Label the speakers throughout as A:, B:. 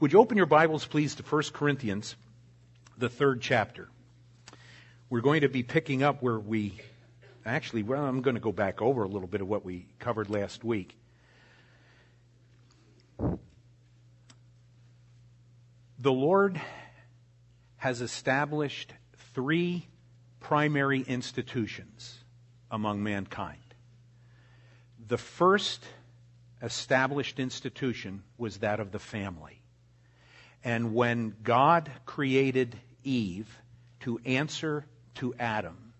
A: Would you open your Bibles, please, to 1 Corinthians, the third chapter? We're going to be picking up where we actually, well, I'm going to go back over a little bit of what we covered last week. The Lord has established three primary institutions among mankind. The first established institution was that of the family. And when God created Eve to answer to Adam,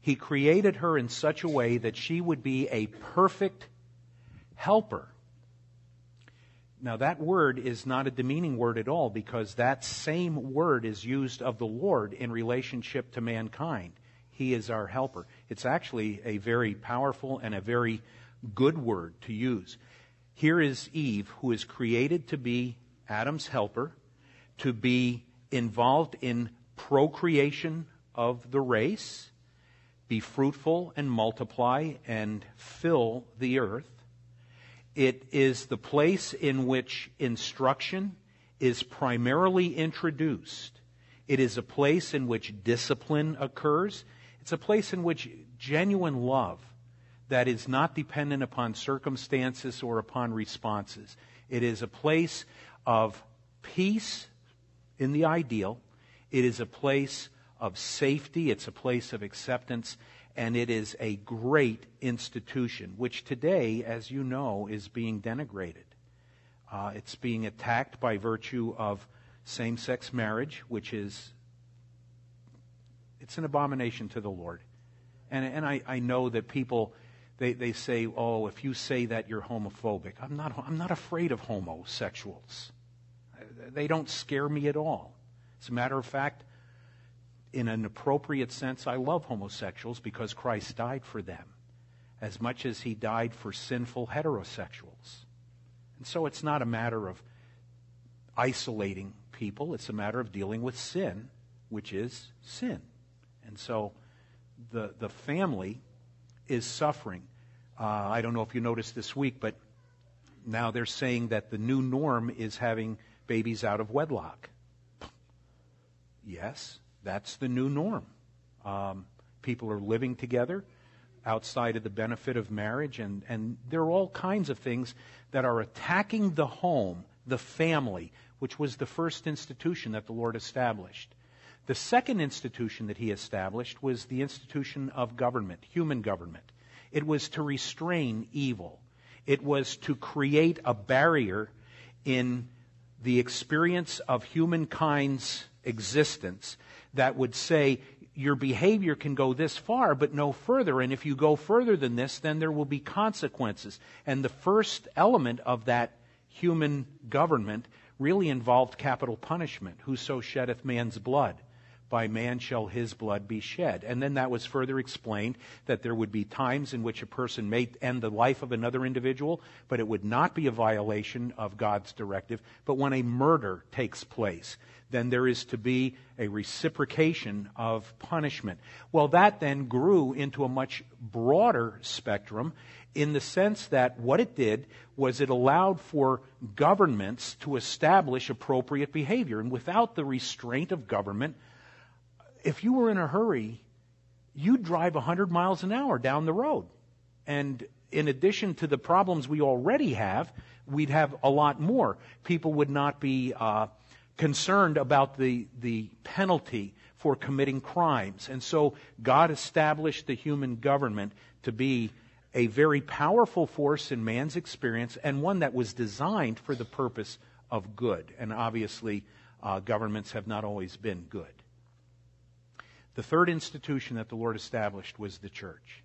A: he created her in such a way that she would be a perfect helper. Now, that word is not a demeaning word at all because that same word is used of the Lord in relationship to mankind. He is our helper. It's actually a very powerful and a very good word to use. Here is Eve, who is created to be Adam's helper, to be involved in procreation of the race, be fruitful and multiply and fill the earth. It is the place in which instruction is primarily introduced. It is a place in which discipline occurs. It's a place in which genuine love that is not dependent upon circumstances or upon responses. It is a place of peace in the ideal. It is a place of safety. It's a place of acceptance. And it is a great institution, which today, as you know, is being denigrated. Uh, it's being attacked by virtue of same sex marriage, which is it's an abomination to the Lord. And, and I, I know that people they, they say, oh, if you say that, you're homophobic. I'm not, I'm not afraid of homosexuals. They don't scare me at all. As a matter of fact, in an appropriate sense, I love homosexuals because Christ died for them as much as he died for sinful heterosexuals. And so it's not a matter of isolating people, it's a matter of dealing with sin, which is sin. And so the, the family is suffering. Uh, I don't know if you noticed this week, but now they're saying that the new norm is having babies out of wedlock. Yes, that's the new norm. Um, people are living together outside of the benefit of marriage, and, and there are all kinds of things that are attacking the home, the family, which was the first institution that the Lord established. The second institution that he established was the institution of government, human government. It was to restrain evil. It was to create a barrier in the experience of humankind's existence that would say your behavior can go this far, but no further. And if you go further than this, then there will be consequences. And the first element of that human government really involved capital punishment. Whoso sheddeth man's blood by man shall his blood be shed. And then that was further explained that there would be times in which a person may end the life of another individual, but it would not be a violation of God's directive. But when a murder takes place, then there is to be a reciprocation of punishment. Well, that then grew into a much broader spectrum in the sense that what it did was it allowed for governments to establish appropriate behavior. And without the restraint of government, if you were in a hurry, you'd drive 100 miles an hour down the road. And in addition to the problems we already have, we'd have a lot more. People would not be uh, concerned about the, the penalty for committing crimes. And so God established the human government to be a very powerful force in man's experience and one that was designed for the purpose of good. And obviously, uh, governments have not always been good. The third institution that the Lord established was the church.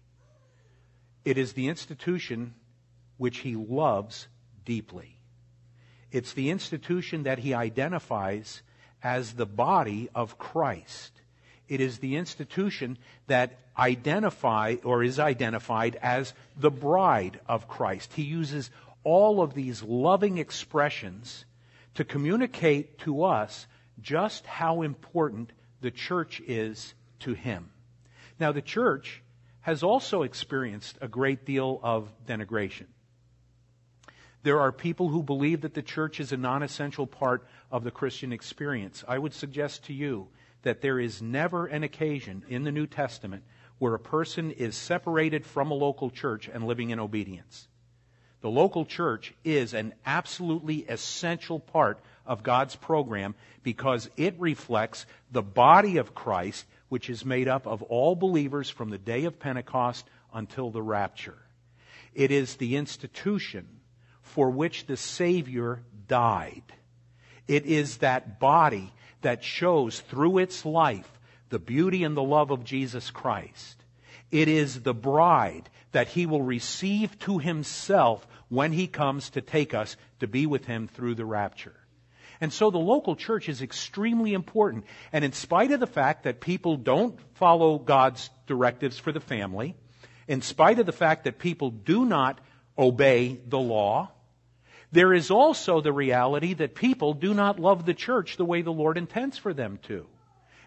A: It is the institution which he loves deeply. It's the institution that he identifies as the body of Christ. It is the institution that identify or is identified as the bride of Christ. He uses all of these loving expressions to communicate to us just how important the church is to him. Now, the church has also experienced a great deal of denigration. There are people who believe that the church is a non essential part of the Christian experience. I would suggest to you that there is never an occasion in the New Testament where a person is separated from a local church and living in obedience. The local church is an absolutely essential part of God's program because it reflects the body of Christ, which is made up of all believers from the day of Pentecost until the rapture. It is the institution for which the Savior died. It is that body that shows through its life the beauty and the love of Jesus Christ. It is the bride that he will receive to himself when he comes to take us to be with him through the rapture. And so the local church is extremely important. And in spite of the fact that people don't follow God's directives for the family, in spite of the fact that people do not obey the law, there is also the reality that people do not love the church the way the Lord intends for them to.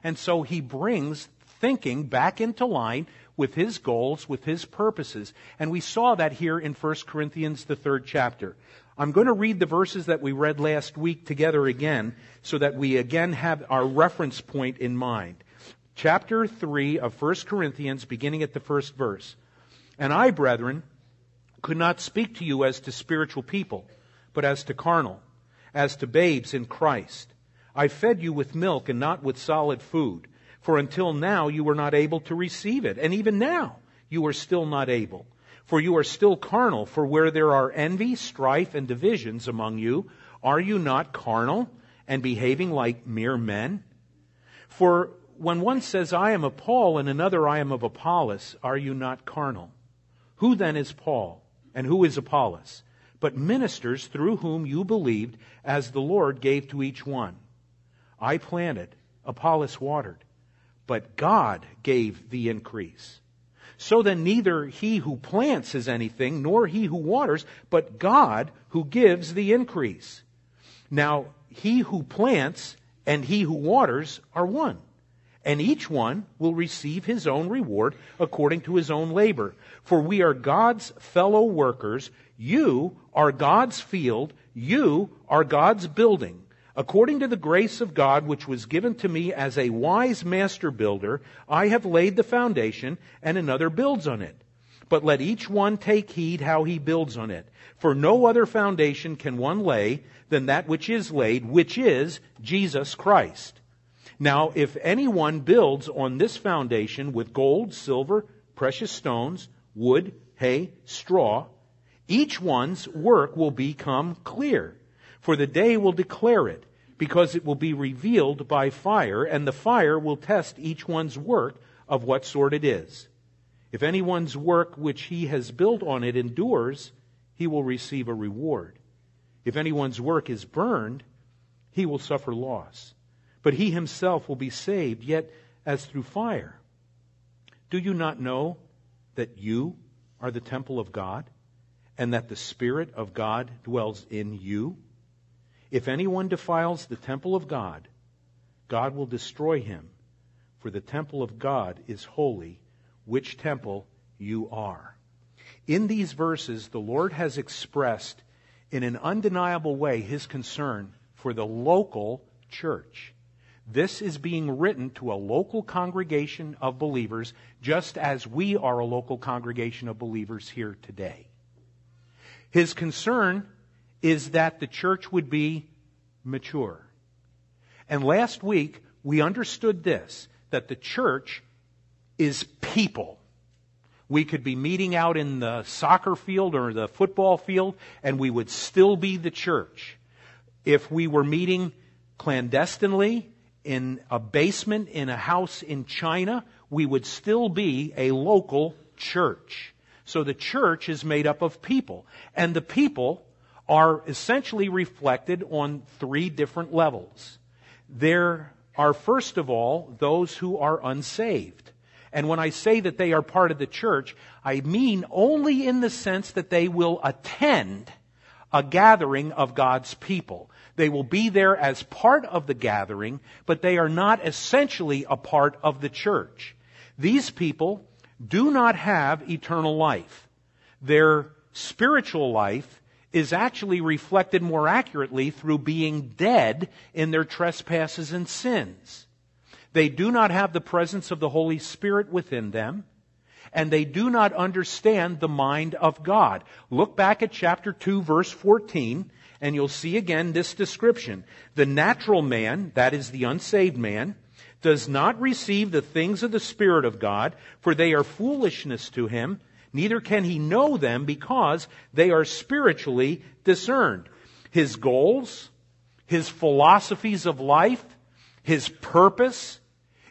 A: And so he brings thinking back into line with his goals, with his purposes. And we saw that here in 1 Corinthians, the third chapter. I'm going to read the verses that we read last week together again so that we again have our reference point in mind. Chapter 3 of 1 Corinthians, beginning at the first verse. And I, brethren, could not speak to you as to spiritual people, but as to carnal, as to babes in Christ. I fed you with milk and not with solid food, for until now you were not able to receive it, and even now you are still not able. For you are still carnal, for where there are envy, strife, and divisions among you, are you not carnal and behaving like mere men? For when one says, I am of Paul, and another, I am of Apollos, are you not carnal? Who then is Paul, and who is Apollos? But ministers through whom you believed, as the Lord gave to each one. I planted, Apollos watered, but God gave the increase. So then neither he who plants is anything, nor he who waters, but God who gives the increase. Now, he who plants and he who waters are one. And each one will receive his own reward according to his own labor. For we are God's fellow workers. You are God's field. You are God's building. According to the grace of God which was given to me as a wise master builder, I have laid the foundation, and another builds on it. But let each one take heed how he builds on it. For no other foundation can one lay than that which is laid, which is Jesus Christ. Now, if anyone builds on this foundation with gold, silver, precious stones, wood, hay, straw, each one's work will become clear for the day will declare it, because it will be revealed by fire, and the fire will test each one's work of what sort it is. If anyone's work which he has built on it endures, he will receive a reward. If anyone's work is burned, he will suffer loss. But he himself will be saved, yet as through fire. Do you not know that you are the temple of God, and that the Spirit of God dwells in you? If anyone defiles the temple of God, God will destroy him, for the temple of God is holy, which temple you are. In these verses, the Lord has expressed in an undeniable way his concern for the local church. This is being written to a local congregation of believers, just as we are a local congregation of believers here today. His concern is that the church would be mature. And last week, we understood this that the church is people. We could be meeting out in the soccer field or the football field, and we would still be the church. If we were meeting clandestinely in a basement in a house in China, we would still be a local church. So the church is made up of people. And the people are essentially reflected on three different levels. There are, first of all, those who are unsaved. And when I say that they are part of the church, I mean only in the sense that they will attend a gathering of God's people. They will be there as part of the gathering, but they are not essentially a part of the church. These people do not have eternal life. Their spiritual life is actually reflected more accurately through being dead in their trespasses and sins. They do not have the presence of the Holy Spirit within them, and they do not understand the mind of God. Look back at chapter 2, verse 14, and you'll see again this description. The natural man, that is the unsaved man, does not receive the things of the Spirit of God, for they are foolishness to him neither can he know them because they are spiritually discerned. His goals, his philosophies of life, his purpose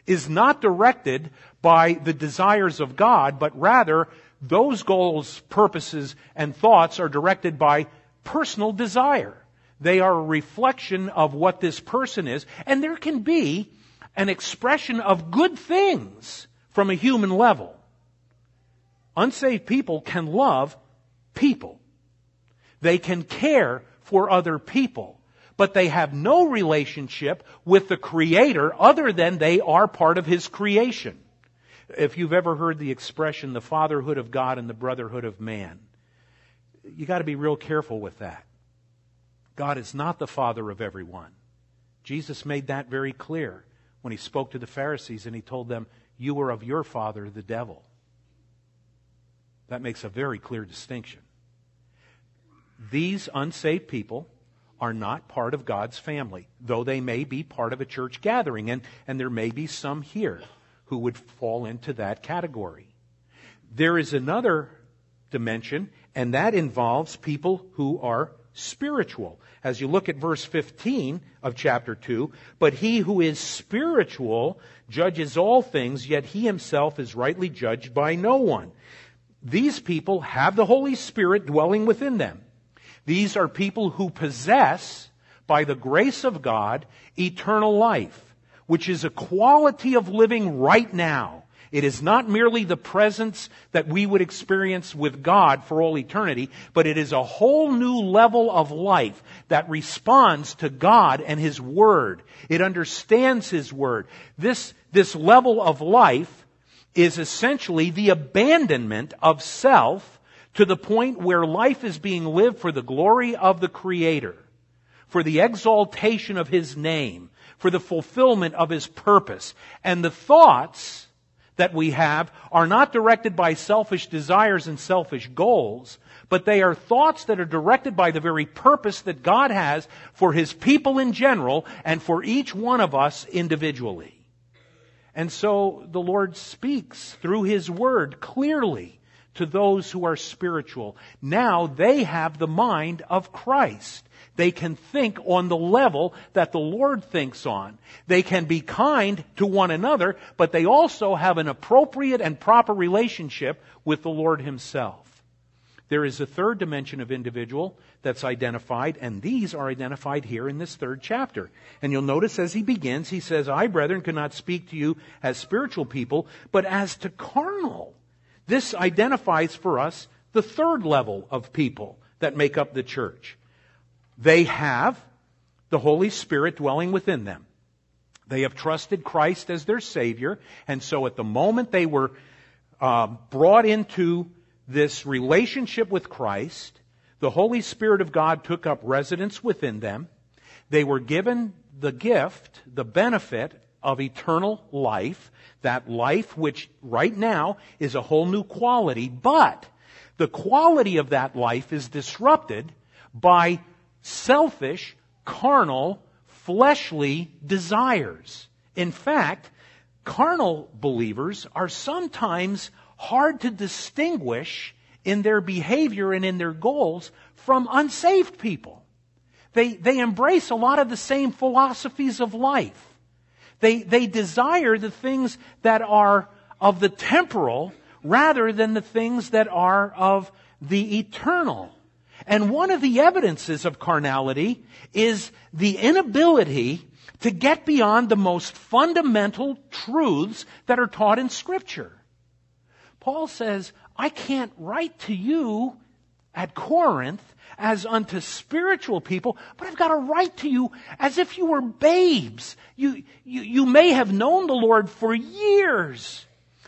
A: is not directed by the desires of God, but rather those goals, purposes, and thoughts are directed by personal desire. They are a reflection of what this person is, and there can be an expression of good things from a human level. Unsaved people can love people. They can care for other people. But they have no relationship with the Creator other than they are part of His creation. If you've ever heard the expression, the fatherhood of God and the brotherhood of man, you gotta be real careful with that. God is not the father of everyone. Jesus made that very clear when he spoke to the Pharisees and he told them, You are of your father, the devil. That makes a very clear distinction. These unsaved people are not part of God's family, though they may be part of a church gathering, and, and there may be some here who would fall into that category. There is another dimension, and that involves people who are spiritual. As you look at verse 15 of chapter 2, but he who is spiritual judges all things, yet he himself is rightly judged by no one. These people have the Holy Spirit dwelling within them. These are people who possess, by the grace of God, eternal life, which is a quality of living right now. It is not merely the presence that we would experience with God for all eternity, but it is a whole new level of life that responds to God and His Word. It understands His Word. This, this level of life is essentially the abandonment of self to the point where life is being lived for the glory of the Creator, for the exaltation of His name, for the fulfillment of His purpose. And the thoughts that we have are not directed by selfish desires and selfish goals, but they are thoughts that are directed by the very purpose that God has for His people in general and for each one of us individually. And so the Lord speaks through His Word clearly to those who are spiritual. Now they have the mind of Christ. They can think on the level that the Lord thinks on. They can be kind to one another, but they also have an appropriate and proper relationship with the Lord Himself. There is a third dimension of individual that's identified, and these are identified here in this third chapter. And you'll notice as he begins, he says, I, brethren, cannot speak to you as spiritual people, but as to carnal. This identifies for us the third level of people that make up the church. They have the Holy Spirit dwelling within them. They have trusted Christ as their Savior, and so at the moment they were uh, brought into this relationship with Christ, the Holy Spirit of God took up residence within them. They were given the gift, the benefit of eternal life, that life which right now is a whole new quality, but the quality of that life is disrupted by selfish, carnal, fleshly desires. In fact, carnal believers are sometimes hard to distinguish in their behavior and in their goals from unsaved people. They, they embrace a lot of the same philosophies of life. They, they desire the things that are of the temporal rather than the things that are of the eternal. And one of the evidences of carnality is the inability to get beyond the most fundamental truths that are taught in Scripture. Paul says, I can't write to you at Corinth as unto spiritual people, but I've got to write to you as if you were babes. You, you, you may have known the Lord for years,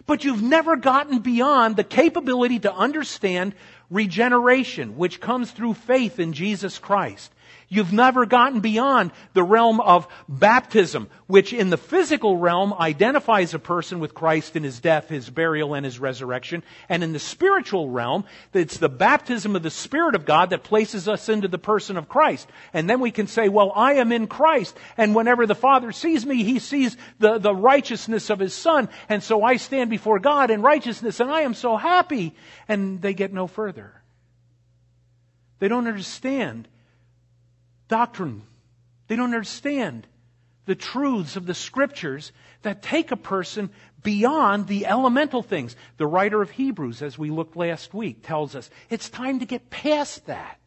A: but you've never gotten beyond the capability to understand regeneration, which comes through faith in Jesus Christ. You've never gotten beyond the realm of baptism, which in the physical realm identifies a person with Christ in his death, his burial, and his resurrection. And in the spiritual realm, it's the baptism of the Spirit of God that places us into the person of Christ. And then we can say, well, I am in Christ. And whenever the Father sees me, he sees the, the righteousness of his Son. And so I stand before God in righteousness, and I am so happy. And they get no further. They don't understand doctrine. They don't understand the truths of the scriptures that take a person beyond the elemental things. The writer of Hebrews, as we looked last week, tells us it's time to get past that.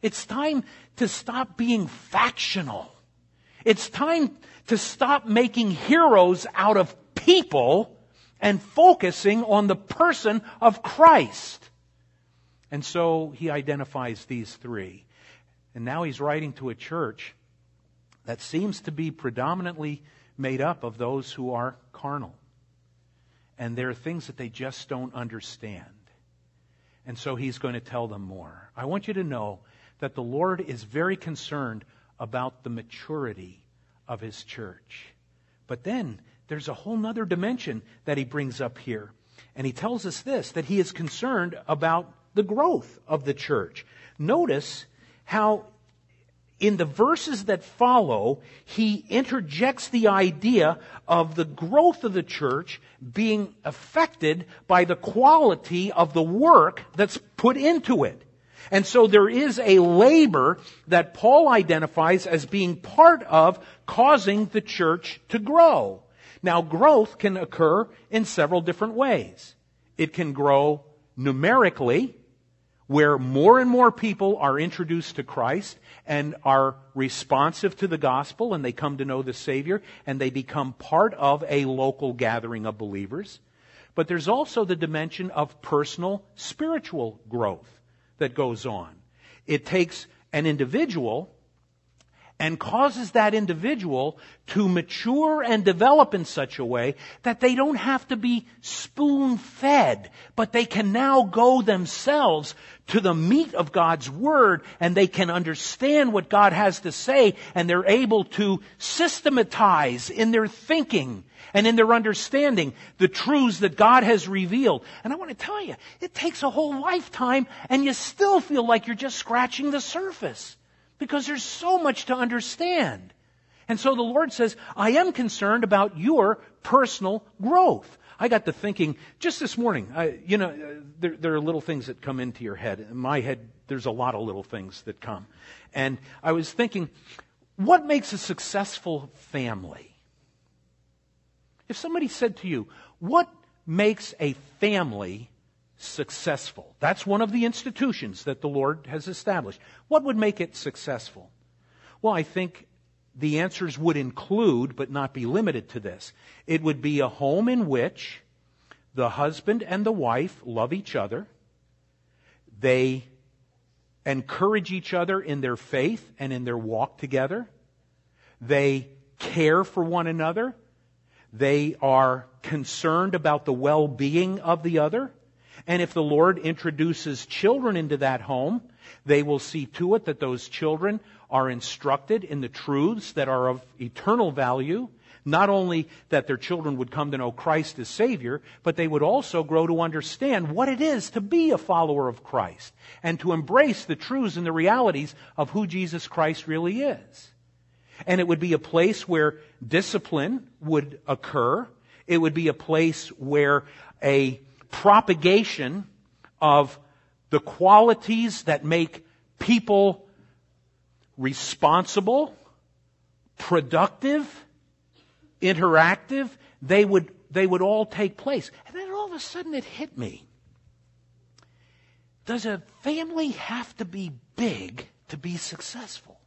A: It's time to stop being factional. It's time to stop making heroes out of people and focusing on the person of Christ. And so he identifies these three. And now he's writing to a church that seems to be predominantly made up of those who are carnal. And there are things that they just don't understand. And so he's going to tell them more. I want you to know that the Lord is very concerned about the maturity of his church. But then there's a whole other dimension that he brings up here. And he tells us this that he is concerned about the growth of the church. Notice how in the verses that follow, he interjects the idea of the growth of the church being affected by the quality of the work that's put into it. And so there is a labor that Paul identifies as being part of causing the church to grow. Now, growth can occur in several different ways. It can grow numerically, where more and more people are introduced to Christ and are responsive to the gospel and they come to know the Savior and they become part of a local gathering of believers. But there's also the dimension of personal spiritual growth that goes on. It takes an individual and causes that individual to mature and develop in such a way that they don't have to be spoon fed, but they can now go themselves to the meat of God's Word and they can understand what God has to say and they're able to systematize in their thinking and in their understanding the truths that God has revealed. And I want to tell you, it takes a whole lifetime and you still feel like you're just scratching the surface because there's so much to understand. And so the Lord says, I am concerned about your personal growth. I got to thinking just this morning, I, you know, there, there, are little things that come into your head. In my head, there's a lot of little things that come. And I was thinking, what makes a successful family? If somebody said to you, what makes a family successful. That's one of the institutions that the Lord has established. What would make it successful? Well, I think the answers would include, but not be limited to this. It would be a home in which the husband and the wife love each other. They encourage each other in their faith and in their walk together. They care for one another. They are concerned about the well-being of the other. And if the Lord introduces children into that home, they will see to it that those children are instructed in the truths that are of eternal value. Not only that their children would come to know Christ as Savior, but they would also grow to understand what it is to be a follower of Christ and to embrace the truths and the realities of who Jesus Christ really is. And it would be a place where discipline would occur. It would be a place where a propagation of the qualities that make people responsible, productive, interactive, they would, they would all take place. And then all of a sudden it hit me. Does a family have to be big to be successful?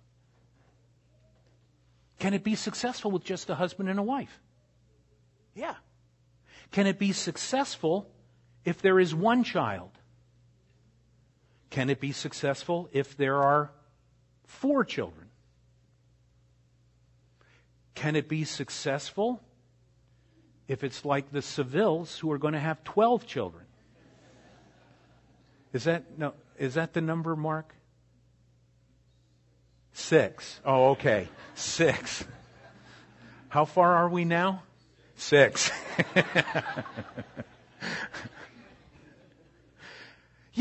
A: Can it be successful with just a husband and a wife? Yeah. Can it be successful if there is one child? Can it be successful if there are four children? Can it be successful if it's like the Sevilles who are going to have 12 children? Is that no? Is that the number, Mark? Six. Oh, okay. Six. How far are we now? Six.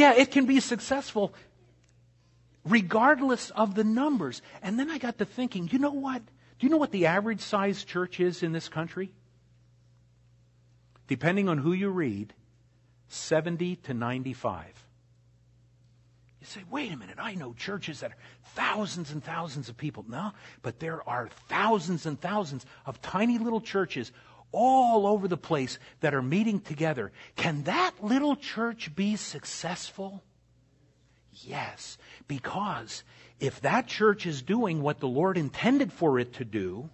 A: yeah, it can be successful regardless of the numbers. And then I got to thinking, you know what? Do you know what the average size church is in this country? Depending on who you read, 70 to 95. You say, wait a minute, I know churches that are thousands and thousands of people. No, but there are thousands and thousands of tiny little churches all over the place that are meeting together. Can that little church be successful? Yes, because if that church is doing what the Lord intended for it to do,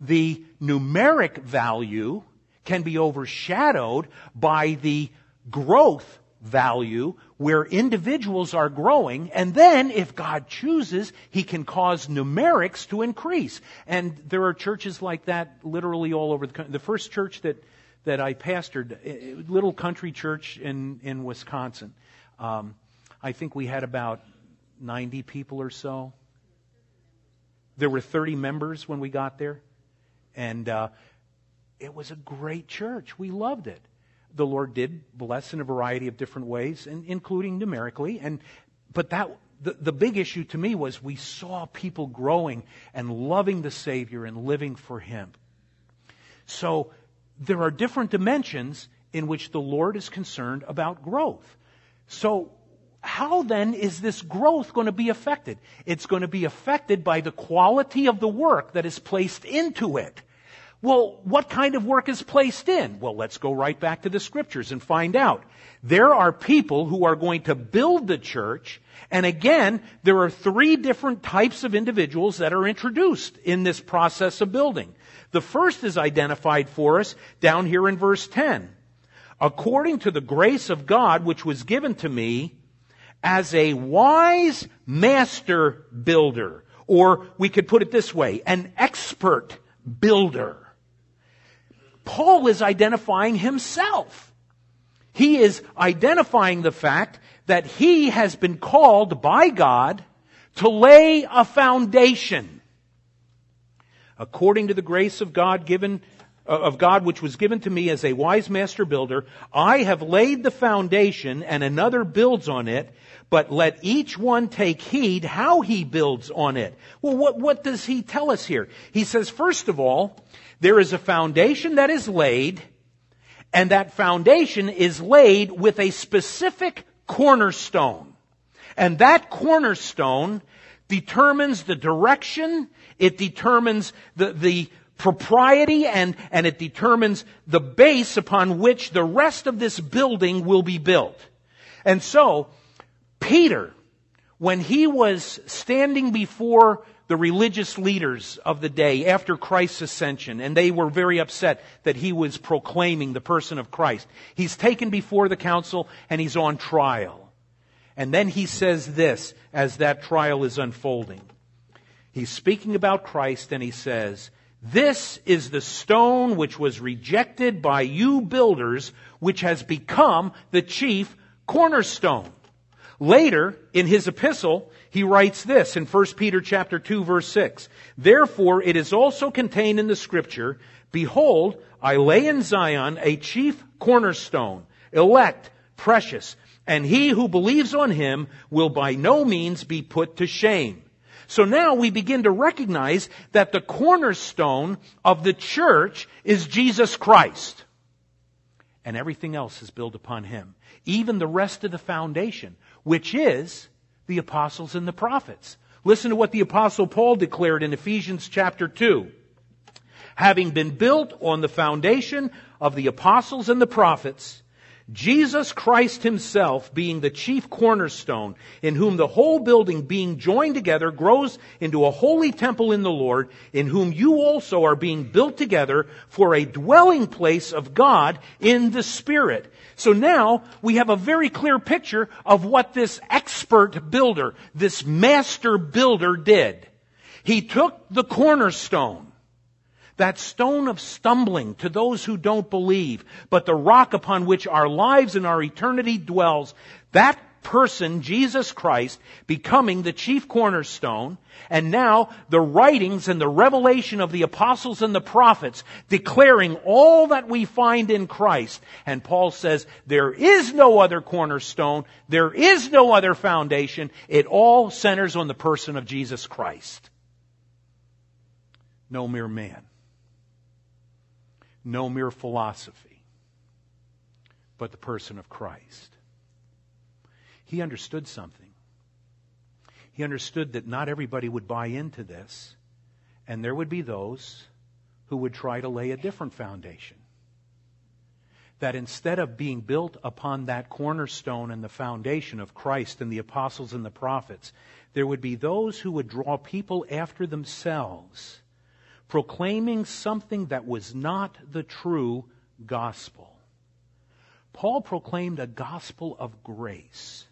A: the numeric value can be overshadowed by the growth value where individuals are growing and then if God chooses he can cause numerics to increase. And there are churches like that literally all over the country the first church that that I pastored little country church in in Wisconsin. Um, I think we had about 90 people or so. There were 30 members when we got there. And uh, it was a great church. We loved it the Lord did bless in a variety of different ways, and including numerically. And but that the, the big issue to me was we saw people growing and loving the Savior and living for Him. So there are different dimensions in which the Lord is concerned about growth. So how then is this growth going to be affected? It's going to be affected by the quality of the work that is placed into it. Well, what kind of work is placed in? Well, let's go right back to the scriptures and find out. There are people who are going to build the church, and again, there are three different types of individuals that are introduced in this process of building. The first is identified for us down here in verse 10. According to the grace of God which was given to me as a wise master builder, or we could put it this way, an expert builder. Paul is identifying himself. He is identifying the fact that he has been called by God to lay a foundation. According to the grace of God given, uh, of God which was given to me as a wise master builder, I have laid the foundation and another builds on it, but let each one take heed how he builds on it. Well, what, what does he tell us here? He says, first of all, there is a foundation that is laid, and that foundation is laid with a specific cornerstone. And that cornerstone determines the direction, it determines the, the propriety, and, and it determines the base upon which the rest of this building will be built. And so, Peter, when he was standing before the religious leaders of the day after Christ's ascension, and they were very upset that he was proclaiming the person of Christ. He's taken before the council and he's on trial. And then he says this as that trial is unfolding. He's speaking about Christ and he says, This is the stone which was rejected by you builders, which has become the chief cornerstone. Later, in his epistle, he writes this in 1 Peter chapter 2 verse 6. Therefore, it is also contained in the scripture, Behold, I lay in Zion a chief cornerstone, elect, precious, and he who believes on him will by no means be put to shame. So now we begin to recognize that the cornerstone of the church is Jesus Christ. And everything else is built upon him. Even the rest of the foundation which is the apostles and the prophets. Listen to what the apostle Paul declared in Ephesians chapter 2. Having been built on the foundation of the apostles and the prophets, Jesus Christ himself being the chief cornerstone, in whom the whole building being joined together grows into a holy temple in the Lord, in whom you also are being built together for a dwelling place of God in the Spirit. So now we have a very clear picture of what this expert builder, this master builder did. He took the cornerstone that stone of stumbling to those who don't believe, but the rock upon which our lives and our eternity dwells, that person, Jesus Christ, becoming the chief cornerstone, and now the writings and the revelation of the apostles and the prophets declaring all that we find in Christ. And Paul says, there is no other cornerstone, there is no other foundation, it all centers on the person of Jesus Christ. No mere man. No mere philosophy. But the person of Christ. He understood something. He understood that not everybody would buy into this, and there would be those who would try to lay a different foundation. That instead of being built upon that cornerstone and the foundation of Christ and the apostles and the prophets, there would be those who would draw people after themselves, proclaiming something that was not the true gospel. Paul proclaimed a gospel of grace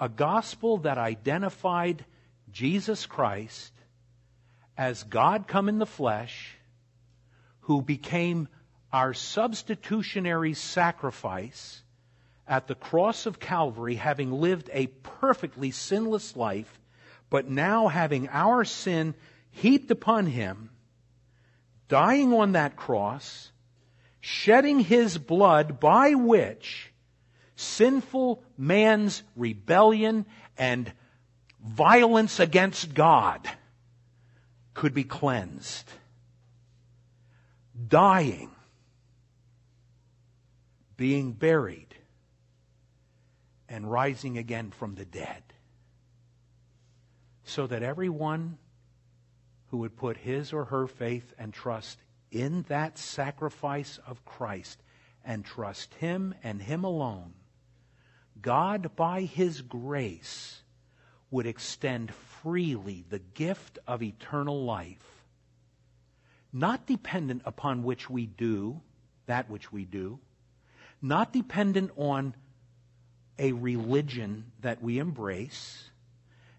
A: a gospel that identified Jesus Christ as God come in the flesh, who became our substitutionary sacrifice at the cross of Calvary, having lived a perfectly sinless life, but now having our sin heaped upon him, dying on that cross, shedding his blood by which sinful man's rebellion and violence against God could be cleansed. Dying, being buried, and rising again from the dead. So that everyone who would put his or her faith and trust in that sacrifice of Christ and trust him and him alone God, by His grace, would extend freely the gift of eternal life, not dependent upon which we do that which we do, not dependent on a religion that we embrace,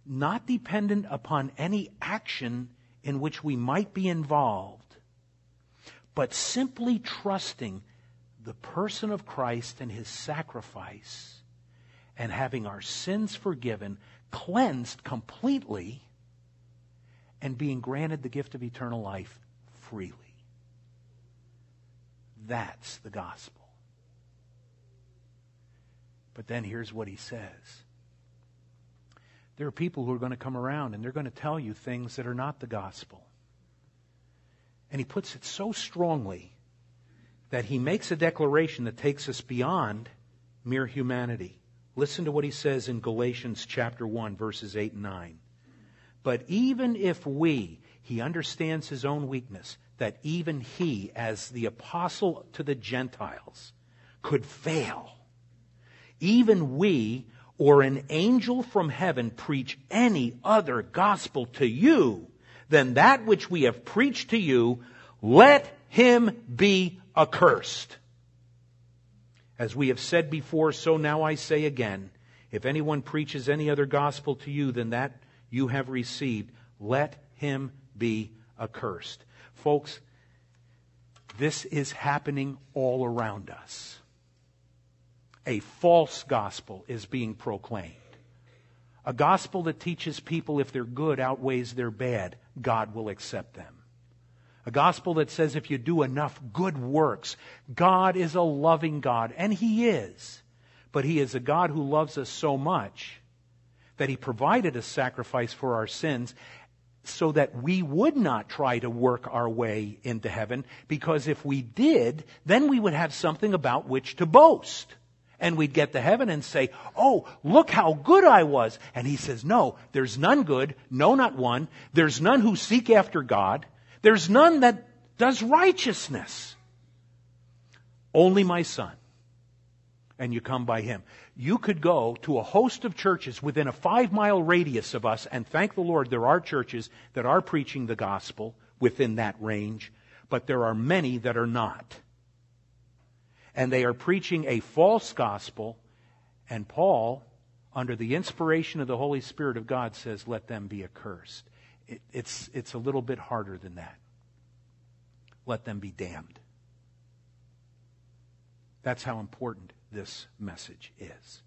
A: not dependent upon any action in which we might be involved, but simply trusting the person of Christ and his sacrifice and having our sins forgiven, cleansed completely, and being granted the gift of eternal life freely. That's the gospel. But then here's what he says. There are people who are going to come around and they're going to tell you things that are not the gospel. And he puts it so strongly that he makes a declaration that takes us beyond mere humanity. Listen to what he says in Galatians chapter 1, verses 8 and 9. But even if we, he understands his own weakness, that even he, as the apostle to the Gentiles, could fail. Even we, or an angel from heaven, preach any other gospel to you than that which we have preached to you, let him be accursed. As we have said before, so now I say again if anyone preaches any other gospel to you than that you have received, let him be accursed. Folks, this is happening all around us. A false gospel is being proclaimed. A gospel that teaches people if they're good outweighs their bad, God will accept them. A gospel that says if you do enough good works, God is a loving God, and He is. But He is a God who loves us so much that He provided a sacrifice for our sins so that we would not try to work our way into heaven, because if we did, then we would have something about which to boast. And we'd get to heaven and say, Oh, look how good I was. And he says, No, there's none good, no, not one. There's none who seek after God. There's none that does righteousness. Only my son. And you come by him. You could go to a host of churches within a five mile radius of us, and thank the Lord there are churches that are preaching the gospel within that range, but there are many that are not. And they are preaching a false gospel, and Paul, under the inspiration of the Holy Spirit of God, says, Let them be accursed. It, it's, it's a little bit harder than that. let them be damned. That's how important this message is.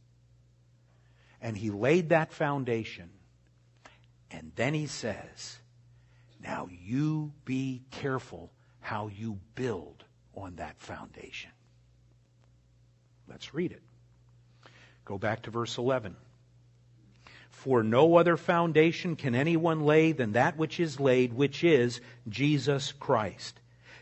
A: And he laid that foundation. And then he says, now you be careful how you build on that foundation. Let's read it. Go back to verse 11. For no other foundation can anyone lay than that which is laid, which is Jesus Christ.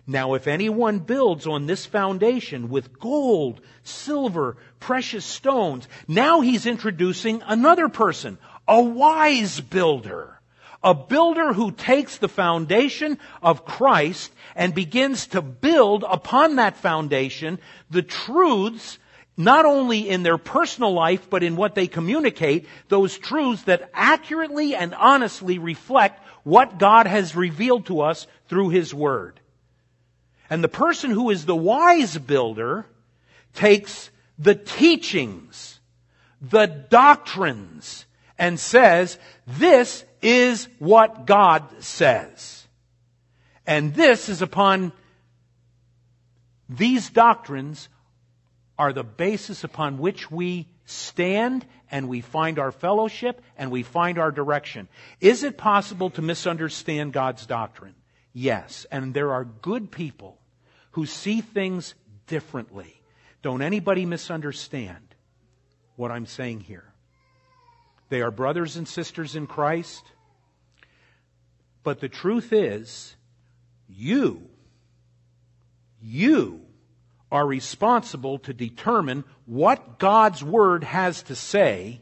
A: Now, if anyone builds on this foundation with gold, silver, precious stones, now he's introducing another person, a wise builder. A builder who takes the foundation of Christ and begins to build upon that foundation the truths not only in their personal life, but in what they communicate, those truths that accurately and honestly reflect what God has revealed to us through His Word. And the person who is the wise builder takes the teachings, the doctrines, and says, this is what God says. And this is upon these doctrines are the basis upon which we stand and we find our fellowship and we find our direction. Is it possible to misunderstand God's doctrine? Yes. And there are good people who see things differently. Don't anybody misunderstand what I'm saying here. They are brothers and sisters in Christ. But the truth is, you, you are responsible to determine what God's Word has to say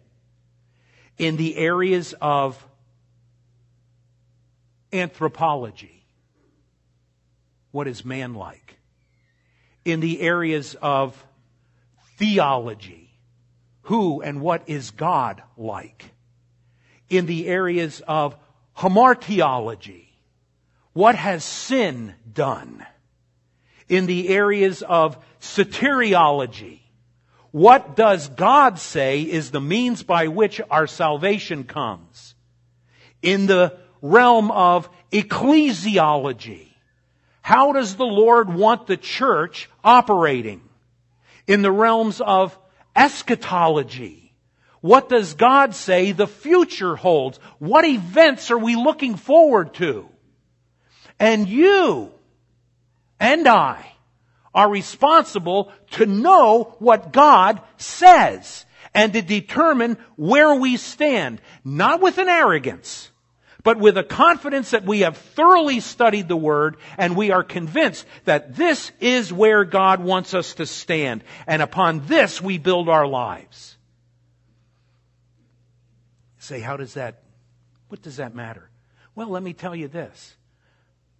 A: in the areas of anthropology. What is man like? In the areas of theology. Who and what is God like? In the areas of hamartiology. What has sin done? In the areas of soteriology. What does God say is the means by which our salvation comes? In the realm of ecclesiology. How does the Lord want the church operating? In the realms of eschatology. What does God say the future holds? What events are we looking forward to? And you, and I are responsible to know what God says and to determine where we stand, not with an arrogance, but with a confidence that we have thoroughly studied the Word and we are convinced that this is where God wants us to stand. And upon this we build our lives. say, how does that, what does that matter? Well, let me tell you this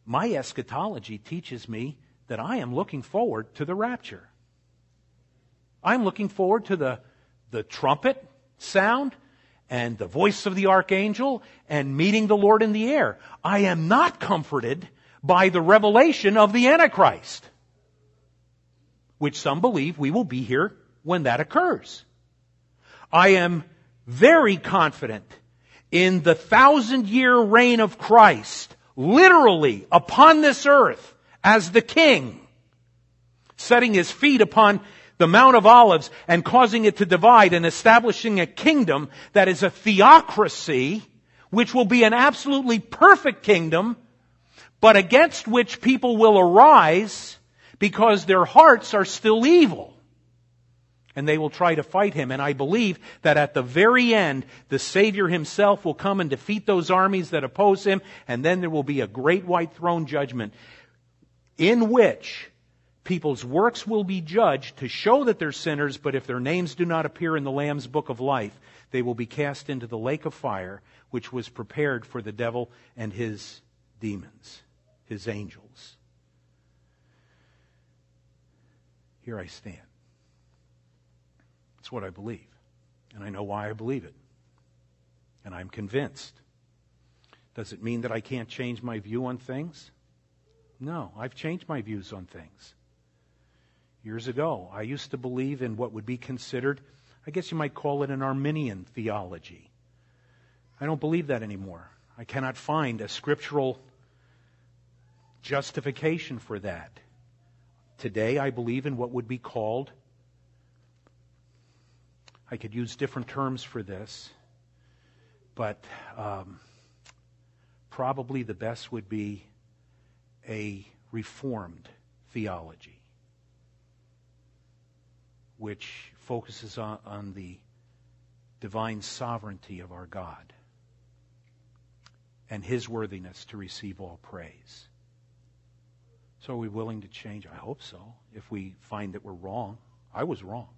A: my eschatology teaches me that I am looking forward to the rapture. I'm looking forward to the, the trumpet sound and the voice of the archangel and meeting the Lord in the air. I am not comforted by the revelation of the Antichrist, which some believe we will be here when that occurs. I am very confident in the thousand year reign of Christ literally upon this earth as the king, setting his feet upon the Mount of Olives and causing it to divide and establishing a kingdom that is a theocracy, which will be an absolutely perfect kingdom, but against which people will arise because their hearts are still evil and they will try to fight him. And I believe that at the very end, the Savior himself will come and defeat those armies that oppose him, and then there will be a great white throne judgment in which people's works will be judged to show that they're sinners, but if their names do not appear in the Lamb's book of life, they will be cast into the lake of fire, which was prepared for the devil and his demons, his angels. Here I stand. What I believe. And I know why I believe it. And I'm convinced. Does it mean that I can't change my view on things? No, I've changed my views on things. Years ago, I used to believe in what would be considered, I guess you might call it an Arminian theology. I don't believe that anymore. I cannot find a scriptural justification for that. Today, I believe in what would be called, I could use different terms for this, but um, probably the best would be a reformed theology, which focuses on, on the divine sovereignty of our God and his worthiness to receive all praise. So are we willing to change? I hope so. If we find that we're wrong, I was wrong.